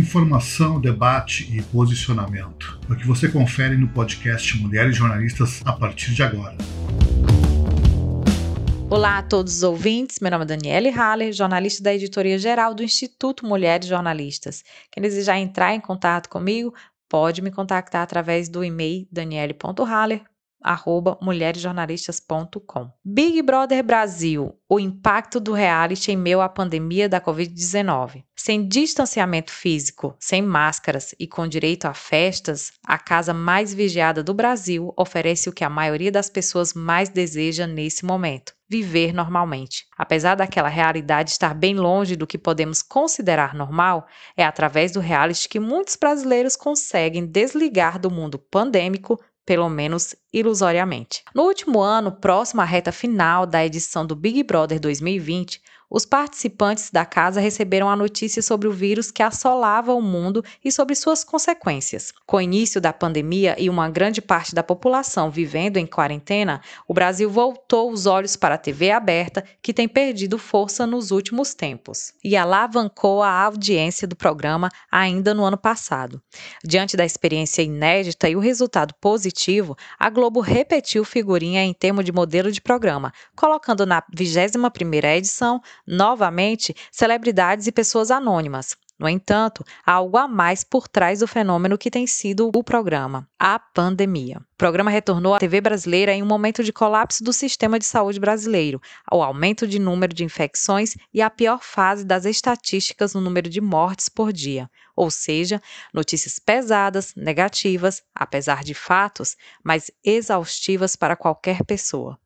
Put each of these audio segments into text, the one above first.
Informação, debate e posicionamento. É o que você confere no podcast Mulheres Jornalistas a partir de agora. Olá a todos os ouvintes, meu nome é Daniele Haller, jornalista da editoria geral do Instituto Mulheres Jornalistas. Quem desejar entrar em contato comigo, pode me contactar através do e-mail daniele.haller arroba mulheresjornalistas.com. Big Brother Brasil, o impacto do reality em meio à pandemia da Covid-19. Sem distanciamento físico, sem máscaras e com direito a festas, a casa mais vigiada do Brasil oferece o que a maioria das pessoas mais deseja nesse momento: viver normalmente. Apesar daquela realidade estar bem longe do que podemos considerar normal, é através do reality que muitos brasileiros conseguem desligar do mundo pandêmico pelo menos ilusoriamente. No último ano, próximo à reta final da edição do Big Brother 2020, os participantes da casa receberam a notícia sobre o vírus que assolava o mundo e sobre suas consequências. Com o início da pandemia e uma grande parte da população vivendo em quarentena, o Brasil voltou os olhos para a TV aberta, que tem perdido força nos últimos tempos, e alavancou a audiência do programa ainda no ano passado. Diante da experiência inédita e o resultado positivo, a Globo repetiu figurinha em termos de modelo de programa, colocando na 21ª edição novamente celebridades e pessoas anônimas. No entanto, há algo a mais por trás do fenômeno que tem sido o programa, a pandemia. O programa retornou à TV brasileira em um momento de colapso do sistema de saúde brasileiro, ao aumento de número de infecções e à pior fase das estatísticas no número de mortes por dia. Ou seja, notícias pesadas, negativas, apesar de fatos, mas exaustivas para qualquer pessoa.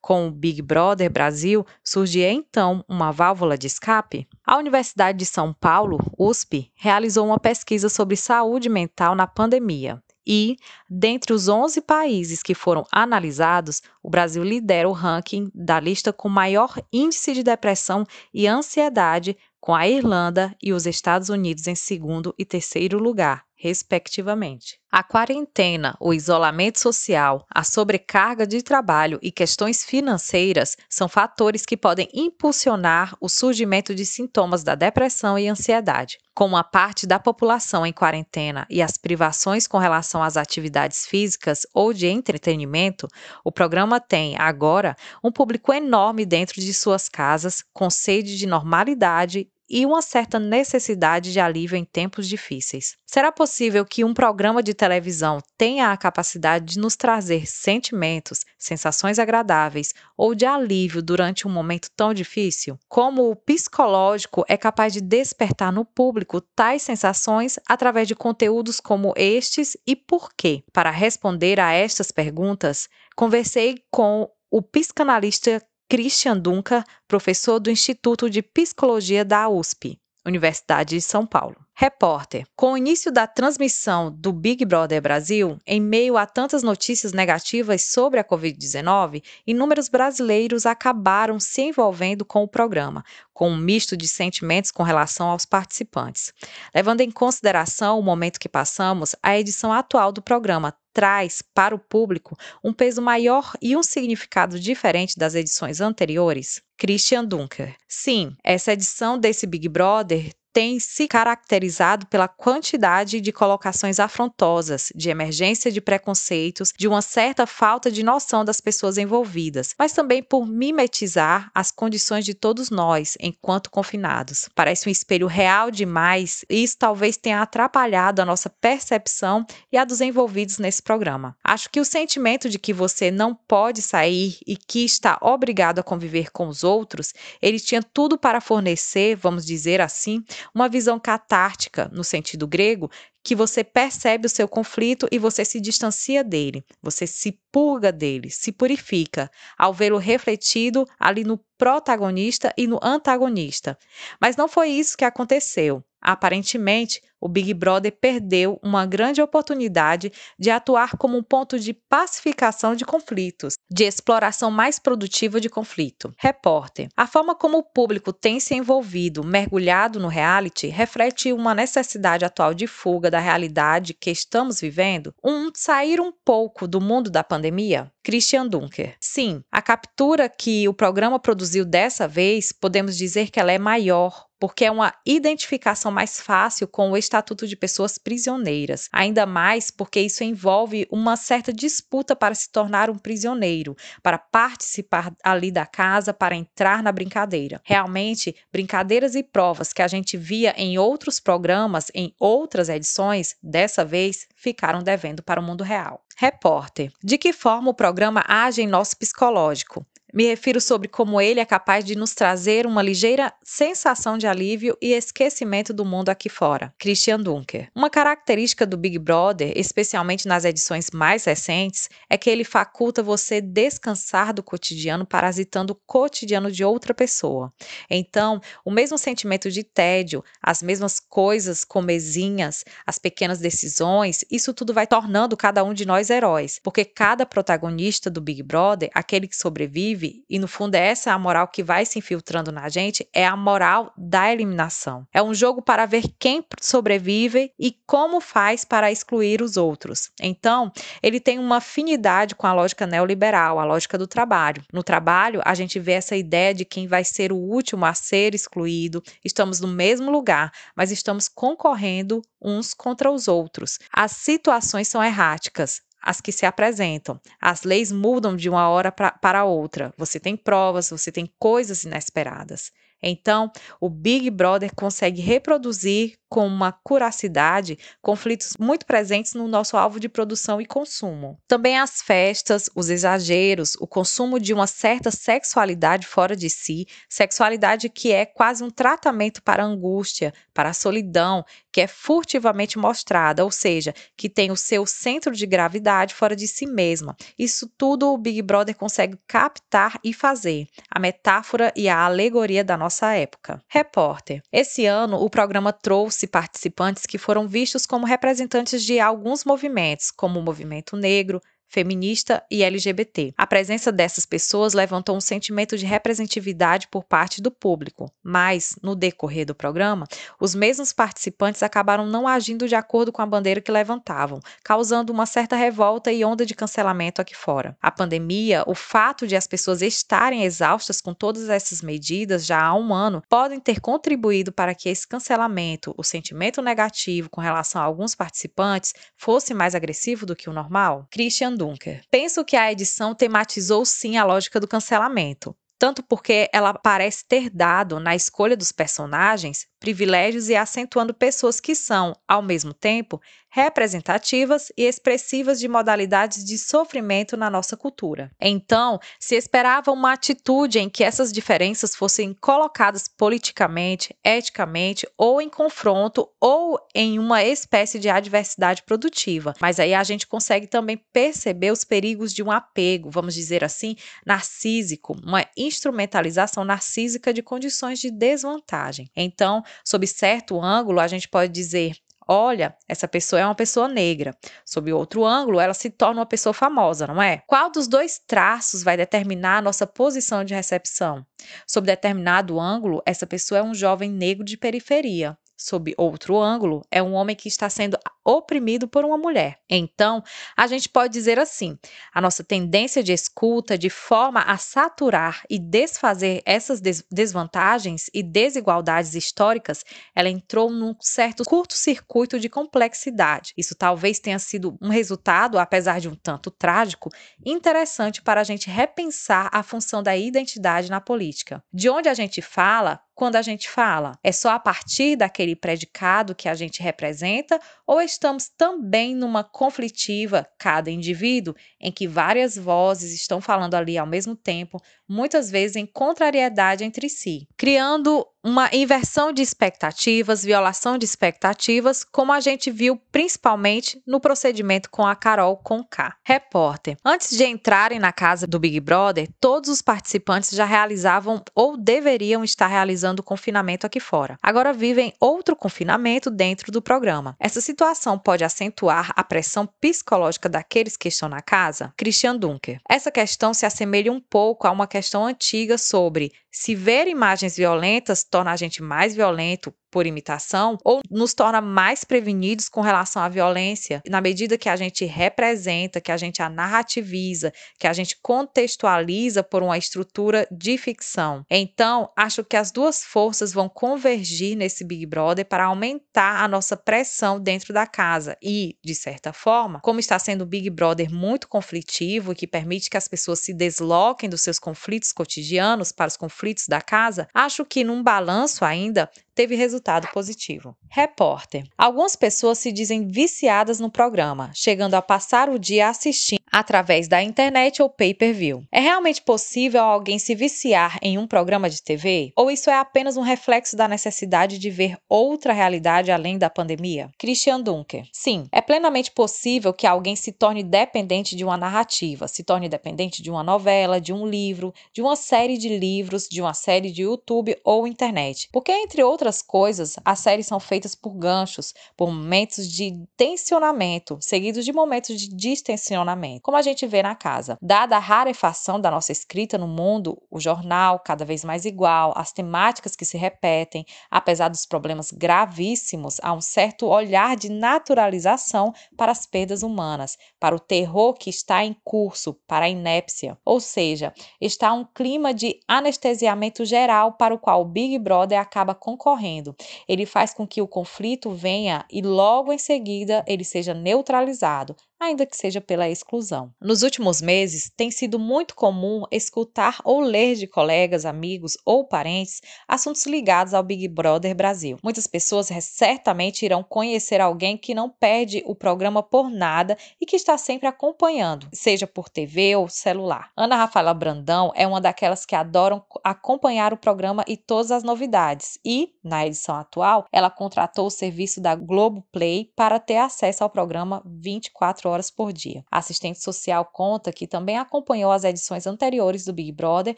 Com o Big Brother Brasil, surgia então uma válvula de escape? A Universidade de São Paulo, USP, realizou uma pesquisa sobre saúde mental na pandemia. E, dentre os 11 países que foram analisados, o Brasil lidera o ranking da lista com maior índice de depressão e ansiedade, com a Irlanda e os Estados Unidos em segundo e terceiro lugar respectivamente. A quarentena, o isolamento social, a sobrecarga de trabalho e questões financeiras são fatores que podem impulsionar o surgimento de sintomas da depressão e ansiedade. Com uma parte da população em quarentena e as privações com relação às atividades físicas ou de entretenimento, o programa tem, agora, um público enorme dentro de suas casas, com sede de normalidade e uma certa necessidade de alívio em tempos difíceis. Será possível que um programa de televisão tenha a capacidade de nos trazer sentimentos, sensações agradáveis ou de alívio durante um momento tão difícil? Como o psicológico é capaz de despertar no público tais sensações através de conteúdos como estes e por quê? Para responder a estas perguntas, conversei com o psicanalista Christian Dunca, professor do Instituto de Psicologia da USP, Universidade de São Paulo. Repórter. Com o início da transmissão do Big Brother Brasil, em meio a tantas notícias negativas sobre a Covid-19, inúmeros brasileiros acabaram se envolvendo com o programa, com um misto de sentimentos com relação aos participantes. Levando em consideração o momento que passamos, a edição atual do programa traz para o público um peso maior e um significado diferente das edições anteriores? Christian Dunker. Sim, essa edição desse Big Brother tem se caracterizado pela quantidade de colocações afrontosas, de emergência de preconceitos, de uma certa falta de noção das pessoas envolvidas, mas também por mimetizar as condições de todos nós enquanto confinados. Parece um espelho real demais e isso talvez tenha atrapalhado a nossa percepção e a dos envolvidos nesse programa. Acho que o sentimento de que você não pode sair e que está obrigado a conviver com os outros, ele tinha tudo para fornecer, vamos dizer assim, uma visão catártica, no sentido grego, que você percebe o seu conflito e você se distancia dele, você se purga dele, se purifica, ao vê-lo refletido ali no protagonista e no antagonista. Mas não foi isso que aconteceu. Aparentemente, o Big Brother perdeu uma grande oportunidade de atuar como um ponto de pacificação de conflitos, de exploração mais produtiva de conflito. Repórter: A forma como o público tem se envolvido, mergulhado no reality, reflete uma necessidade atual de fuga da realidade que estamos vivendo? Um sair um pouco do mundo da pandemia? pandemia? Christian Dunker. Sim, a captura que o programa produziu dessa vez, podemos dizer que ela é maior porque é uma identificação mais fácil com o Estatuto de Pessoas Prisioneiras, ainda mais porque isso envolve uma certa disputa para se tornar um prisioneiro, para participar ali da casa, para entrar na brincadeira. Realmente, brincadeiras e provas que a gente via em outros programas, em outras edições, dessa vez ficaram devendo para o mundo real. Repórter: De que forma o programa age em nosso psicológico? Me refiro sobre como ele é capaz de nos trazer uma ligeira sensação de alívio e esquecimento do mundo aqui fora. Christian Dunker. Uma característica do Big Brother, especialmente nas edições mais recentes, é que ele faculta você descansar do cotidiano parasitando o cotidiano de outra pessoa. Então, o mesmo sentimento de tédio, as mesmas coisas comezinhas, as pequenas decisões, isso tudo vai tornando cada um de nós heróis, porque cada protagonista do Big Brother, aquele que sobrevive, vive, e no fundo é essa a moral que vai se infiltrando na gente, é a moral da eliminação. É um jogo para ver quem sobrevive e como faz para excluir os outros. Então, ele tem uma afinidade com a lógica neoliberal, a lógica do trabalho. No trabalho, a gente vê essa ideia de quem vai ser o último a ser excluído. Estamos no mesmo lugar, mas estamos concorrendo uns contra os outros. As situações são erráticas, as que se apresentam. As leis mudam de uma hora pra, para outra. Você tem provas, você tem coisas inesperadas. Então, o Big Brother consegue reproduzir com uma curacidade conflitos muito presentes no nosso alvo de produção e consumo. Também as festas, os exageros, o consumo de uma certa sexualidade fora de si, sexualidade que é quase um tratamento para a angústia, para a solidão, que é furtivamente mostrada, ou seja, que tem o seu centro de gravidade fora de si mesma. Isso tudo o Big Brother consegue captar e fazer. A metáfora e a alegoria da nossa época. Repórter. Esse ano o programa trouxe participantes que foram vistos como representantes de alguns movimentos, como o movimento negro, feminista e LGBT. A presença dessas pessoas levantou um sentimento de representatividade por parte do público, mas, no decorrer do programa, os mesmos participantes acabaram não agindo de acordo com a bandeira que levantavam, causando uma certa revolta e onda de cancelamento aqui fora. A pandemia, o fato de as pessoas estarem exaustas com todas essas medidas já há um ano, podem ter contribuído para que esse cancelamento, o sentimento negativo com relação a alguns participantes, fosse mais agressivo do que o normal. Christian Dunker. Penso que a edição tematizou sim a lógica do cancelamento, tanto porque ela parece ter dado, na escolha dos personagens, privilégios e acentuando pessoas que são, ao mesmo tempo, representativas e expressivas de modalidades de sofrimento na nossa cultura. Então, se esperava uma atitude em que essas diferenças fossem colocadas politicamente, eticamente ou em confronto ou em uma espécie de adversidade produtiva. Mas aí a gente consegue também perceber os perigos de um apego, vamos dizer assim, narcísico, uma instrumentalização narcísica de condições de desvantagem. Então, sob certo ângulo, a gente pode dizer olha, essa pessoa é uma pessoa negra. Sob outro ângulo, ela se torna uma pessoa famosa, não é? Qual dos dois traços vai determinar a nossa posição de recepção? Sob determinado ângulo, essa pessoa é um jovem negro de periferia. Sob outro ângulo, é um homem que está sendo oprimido por uma mulher. Então, a gente pode dizer assim: a nossa tendência de escuta, de forma a saturar e desfazer essas desvantagens e desigualdades históricas, ela entrou num certo curto-circuito de complexidade. Isso talvez tenha sido um resultado, apesar de um tanto trágico, interessante para a gente repensar a função da identidade na política. De onde a gente fala, quando a gente fala? É só a partir daquele predicado que a gente representa ou estamos também numa conflitiva, cada indivíduo, em que várias vozes estão falando ali ao mesmo tempo, muitas vezes em contrariedade entre si, criando uma inversão de expectativas, violação de expectativas, como a gente viu principalmente no procedimento com a Carol com K. Repórter. Antes de entrarem na casa do Big Brother, todos os participantes já realizavam ou deveriam estar realizando confinamento aqui fora. Agora vivem outro confinamento dentro do programa. Essa situação pode acentuar a pressão psicológica daqueles que estão na casa? Christian Dunker. Essa questão se assemelha um pouco a uma questão antiga sobre se ver imagens violentas torna a gente mais violento, por imitação ou nos torna mais prevenidos com relação à violência, na medida que a gente representa, que a gente a narrativiza, que a gente contextualiza por uma estrutura de ficção. Então, acho que as duas forças vão convergir nesse Big Brother para aumentar a nossa pressão dentro da casa e, de certa forma, como está sendo o Big Brother muito conflitivo e que permite que as pessoas se desloquem dos seus conflitos cotidianos para os conflitos da casa, acho que num balanço ainda teve resultado positivo. Repórter. Algumas pessoas se dizem viciadas no programa, chegando a passar o dia assistindo através da internet ou pay-per-view. É realmente possível alguém se viciar em um programa de TV? Ou isso é apenas um reflexo da necessidade de ver outra realidade além da pandemia? Christian Dunker. Sim, é plenamente possível que alguém se torne dependente de uma narrativa, se torne dependente de uma novela, de um livro, de uma série de livros, de uma série de YouTube ou internet. Porque, entre outras coisas, as séries são feitas por ganchos, por momentos de tensionamento, seguidos de momentos de distensionamento, como a gente vê na casa. Dada a rarefação da nossa escrita no mundo, o jornal cada vez mais igual, as temáticas que se repetem, apesar dos problemas gravíssimos, há um certo olhar de naturalização para as perdas humanas, para o terror que está em curso, para a inépcia. Ou seja, está um clima de anestesiamento geral para o qual o Big Brother acaba concorrendo. Ele faz com que o conflito venha e logo em seguida ele seja neutralizado, ainda que seja pela exclusão. Nos últimos meses, tem sido muito comum escutar ou ler de colegas, amigos ou parentes assuntos ligados ao Big Brother Brasil. Muitas pessoas certamente irão conhecer alguém que não perde o programa por nada e que está sempre acompanhando, seja por TV ou celular. Ana Rafaela Brandão é uma daquelas que adoram acompanhar o programa e todas as novidades e, na edição atual, ela contratou o serviço da Globo Play para ter acesso ao programa 24 horas por dia. A assistente social conta que também acompanhou as edições anteriores do Big Brother,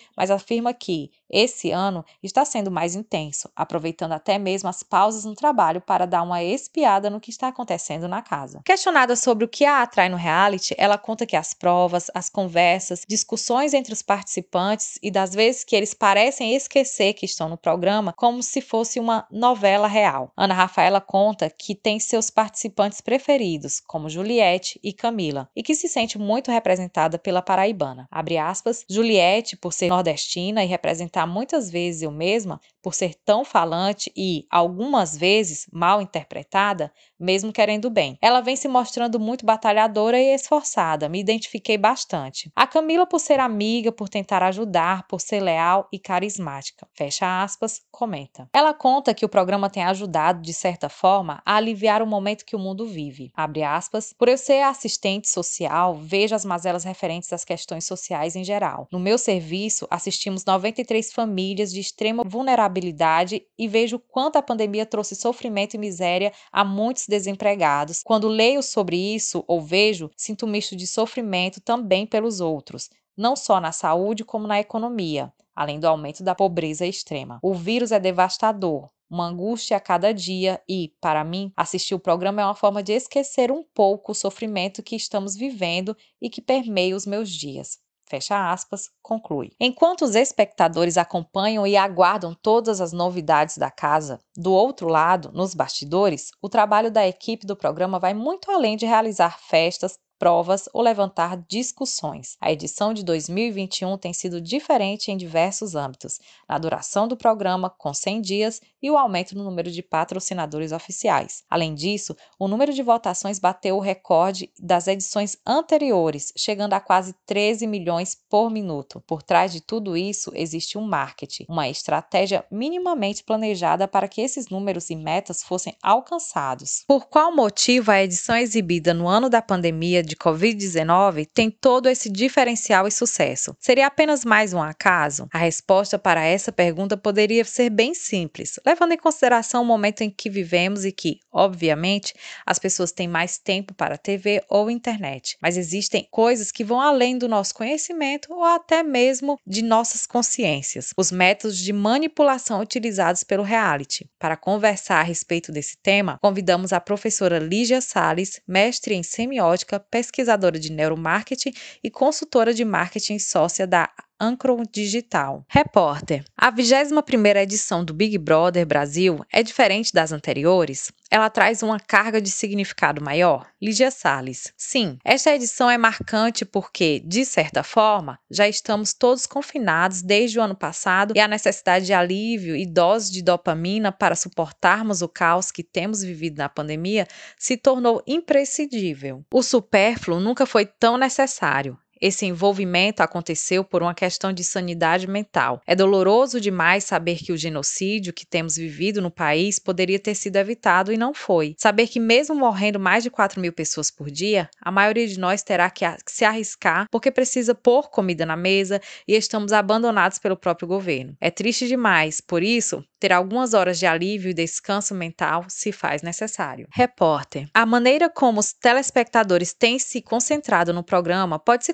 mas afirma que esse ano está sendo mais intenso, aproveitando até mesmo as pausas no trabalho para dar uma espiada no que está acontecendo na casa. Questionada sobre o que a atrai no reality, ela conta que as provas, as conversas, discussões entre os participantes e das vezes que eles parecem esquecer que estão no programa como se fosse uma novela real. Ana Rafaela conta que tem seus participantes preferidos, como Juliette e Camila, e que se sente muito representada pela paraibana. Abre aspas, Juliette, por ser nordestina e representar muitas vezes eu mesma, por ser tão falante e, algumas vezes, mal interpretada, mesmo querendo bem. Ela vem se mostrando muito batalhadora e esforçada, me identifiquei bastante. A Camila, por ser amiga, por tentar ajudar, por ser leal e carismática. Fecha aspas, comenta. Ela conta que o programa tem ajudado, de certa forma, a aliviar o momento que o mundo vive. Abre aspas, por eu ser assistente social, vejo as mazelas referentes às questões sociais em geral. No meu serviço, assistimos 93 famílias de extrema vulnerabilidade e vejo quanto a pandemia trouxe sofrimento e miséria a muitos desempregados. Quando leio sobre isso ou vejo, sinto um misto de sofrimento também pelos outros, não só na saúde como na economia, além do aumento da pobreza extrema. O vírus é devastador, uma angústia a cada dia e, para mim, assistir o programa é uma forma de esquecer um pouco o sofrimento que estamos vivendo e que permeia os meus dias. Fecha aspas, conclui. Enquanto os espectadores acompanham e aguardam todas as novidades da casa, do outro lado, nos bastidores, o trabalho da equipe do programa vai muito além de realizar festas, provas ou levantar discussões. A edição de 2021 tem sido diferente em diversos âmbitos, na duração do programa, com 100 dias, e o aumento no número de patrocinadores oficiais. Além disso, o número de votações bateu o recorde das edições anteriores, chegando a quase 13 milhões por minuto. Por trás de tudo isso existe um marketing, uma estratégia minimamente planejada para que esses números e metas fossem alcançados. Por qual motivo a edição exibida no ano da pandemia de Covid-19 tem todo esse diferencial e sucesso? Seria apenas mais um acaso? A resposta para essa pergunta poderia ser bem simples, levando em consideração o momento em que vivemos e que, obviamente, as pessoas têm mais tempo para TV ou internet. Mas existem coisas que vão além do nosso conhecimento ou até mesmo de nossas consciências. Os métodos de manipulação utilizados pelo reality. Para conversar a respeito desse tema, convidamos a professora Lígia Sales, mestre em semiótica, pesquisadora de neuromarketing e consultora de marketing sócia da Ancro Digital. Repórter. A 21ª edição do Big Brother Brasil é diferente das anteriores? ela traz uma carga de significado maior? Lígia Salles. Sim, esta edição é marcante porque, de certa forma, já estamos todos confinados desde o ano passado e a necessidade de alívio e doses de dopamina para suportarmos o caos que temos vivido na pandemia se tornou imprescindível. O supérfluo nunca foi tão necessário. Esse envolvimento aconteceu por uma questão de sanidade mental. É doloroso demais saber que o genocídio que temos vivido no país poderia ter sido evitado e não foi. Saber que, mesmo morrendo mais de 4 mil pessoas por dia, a maioria de nós terá que se arriscar porque precisa pôr comida na mesa e estamos abandonados pelo próprio governo. É triste demais, por isso, ter algumas horas de alívio e descanso mental se faz necessário. Repórter: A maneira como os telespectadores têm se concentrado no programa pode se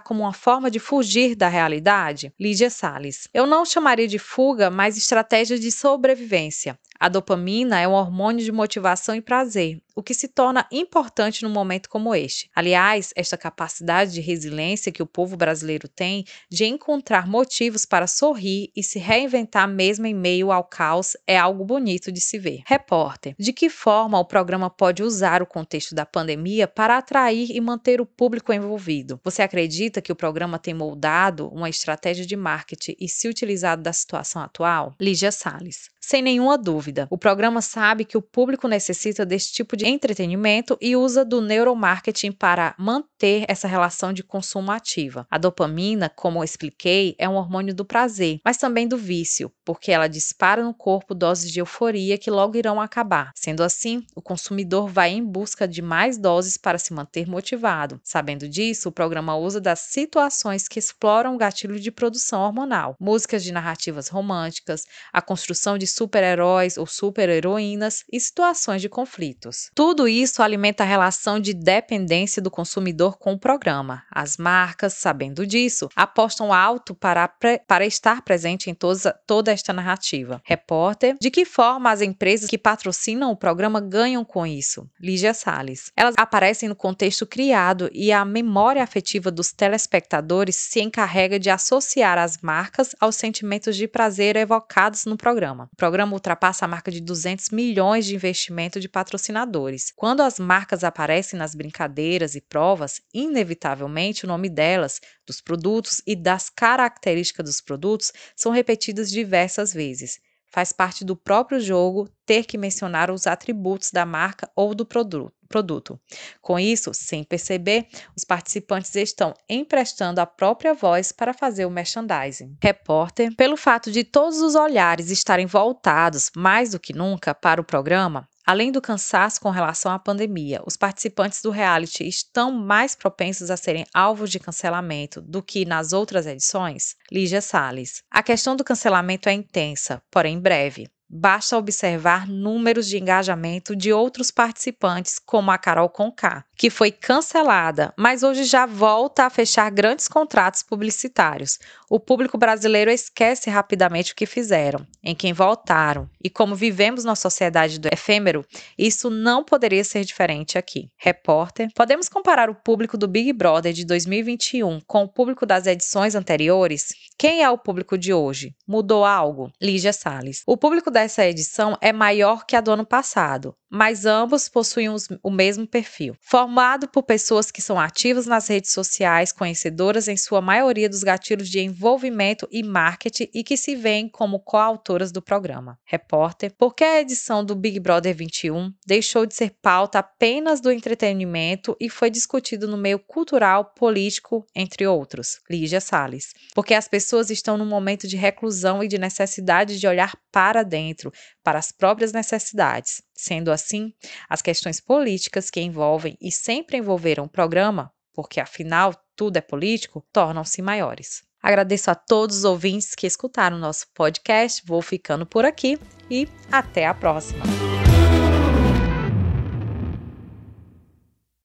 como uma forma de fugir da realidade? Lídia Salles. Eu não chamaria de fuga, mas estratégia de sobrevivência. A dopamina é um hormônio de motivação e prazer, o que se torna importante num momento como este. Aliás, esta capacidade de resiliência que o povo brasileiro tem de encontrar motivos para sorrir e se reinventar mesmo em meio ao caos é algo bonito de se ver. Repórter: De que forma o programa pode usar o contexto da pandemia para atrair e manter o público envolvido? Você acredita que o programa tem moldado uma estratégia de marketing e se utilizado da situação atual? Lígia Salles. Sem nenhuma dúvida, o programa sabe que o público necessita desse tipo de entretenimento e usa do neuromarketing para manter essa relação de consumo ativa. A dopamina, como eu expliquei, é um hormônio do prazer, mas também do vício, porque ela dispara no corpo doses de euforia que logo irão acabar. Sendo assim, o consumidor vai em busca de mais doses para se manter motivado. Sabendo disso, o programa usa das situações que exploram o gatilho de produção hormonal, músicas de narrativas românticas, a construção de super-heróis ou super-heroínas e situações de conflitos. Tudo isso alimenta a relação de dependência do consumidor com o programa. As marcas, sabendo disso, apostam alto para, para estar presente em toda, toda esta narrativa. Repórter, de que forma as empresas que patrocinam o programa ganham com isso? Lígia Salles. Elas aparecem no contexto criado e a memória afetiva dos telespectadores se encarrega de associar as marcas aos sentimentos de prazer evocados no programa programa ultrapassa marca de 200 milhões de investimento de patrocinadores. Quando as marcas aparecem nas brincadeiras e provas, inevitavelmente o nome delas, dos produtos e das características dos produtos são repetidas diversas vezes. Faz parte do próprio jogo ter que mencionar os atributos da marca ou do produto. Com isso, sem perceber, os participantes estão emprestando a própria voz para fazer o merchandising. Repórter, pelo fato de todos os olhares estarem voltados mais do que nunca para o programa, Além do cansaço com relação à pandemia, os participantes do reality estão mais propensos a serem alvos de cancelamento do que nas outras edições? Lígia Salles. A questão do cancelamento é intensa, porém breve. Basta observar números de engajamento de outros participantes, como a Carol Conká, que foi cancelada, mas hoje já volta a fechar grandes contratos publicitários. O público brasileiro esquece rapidamente o que fizeram, em quem voltaram, e como vivemos na sociedade do efêmero, isso não poderia ser diferente aqui. Repórter, podemos comparar o público do Big Brother de 2021 com o público das edições anteriores? Quem é o público de hoje? Mudou algo? Lígia Salles. O público dessa edição é maior que a do ano passado, mas ambos possuem os, o mesmo perfil. Formado por pessoas que são ativas nas redes sociais, conhecedoras em sua maioria dos gatilhos de envolvimento e marketing e que se veem como coautoras do programa. Repórter, por que a edição do Big Brother 21 deixou de ser pauta apenas do entretenimento e foi discutido no meio cultural, político, entre outros? Lígia Salles. Porque as pessoas estão num momento de reclusão e de necessidade de olhar para dentro, para as próprias necessidades. Sendo assim, as questões políticas que envolvem e sempre envolveram o programa, porque afinal tudo é político, tornam-se maiores. Agradeço a todos os ouvintes que escutaram nosso podcast. Vou ficando por aqui e até a próxima.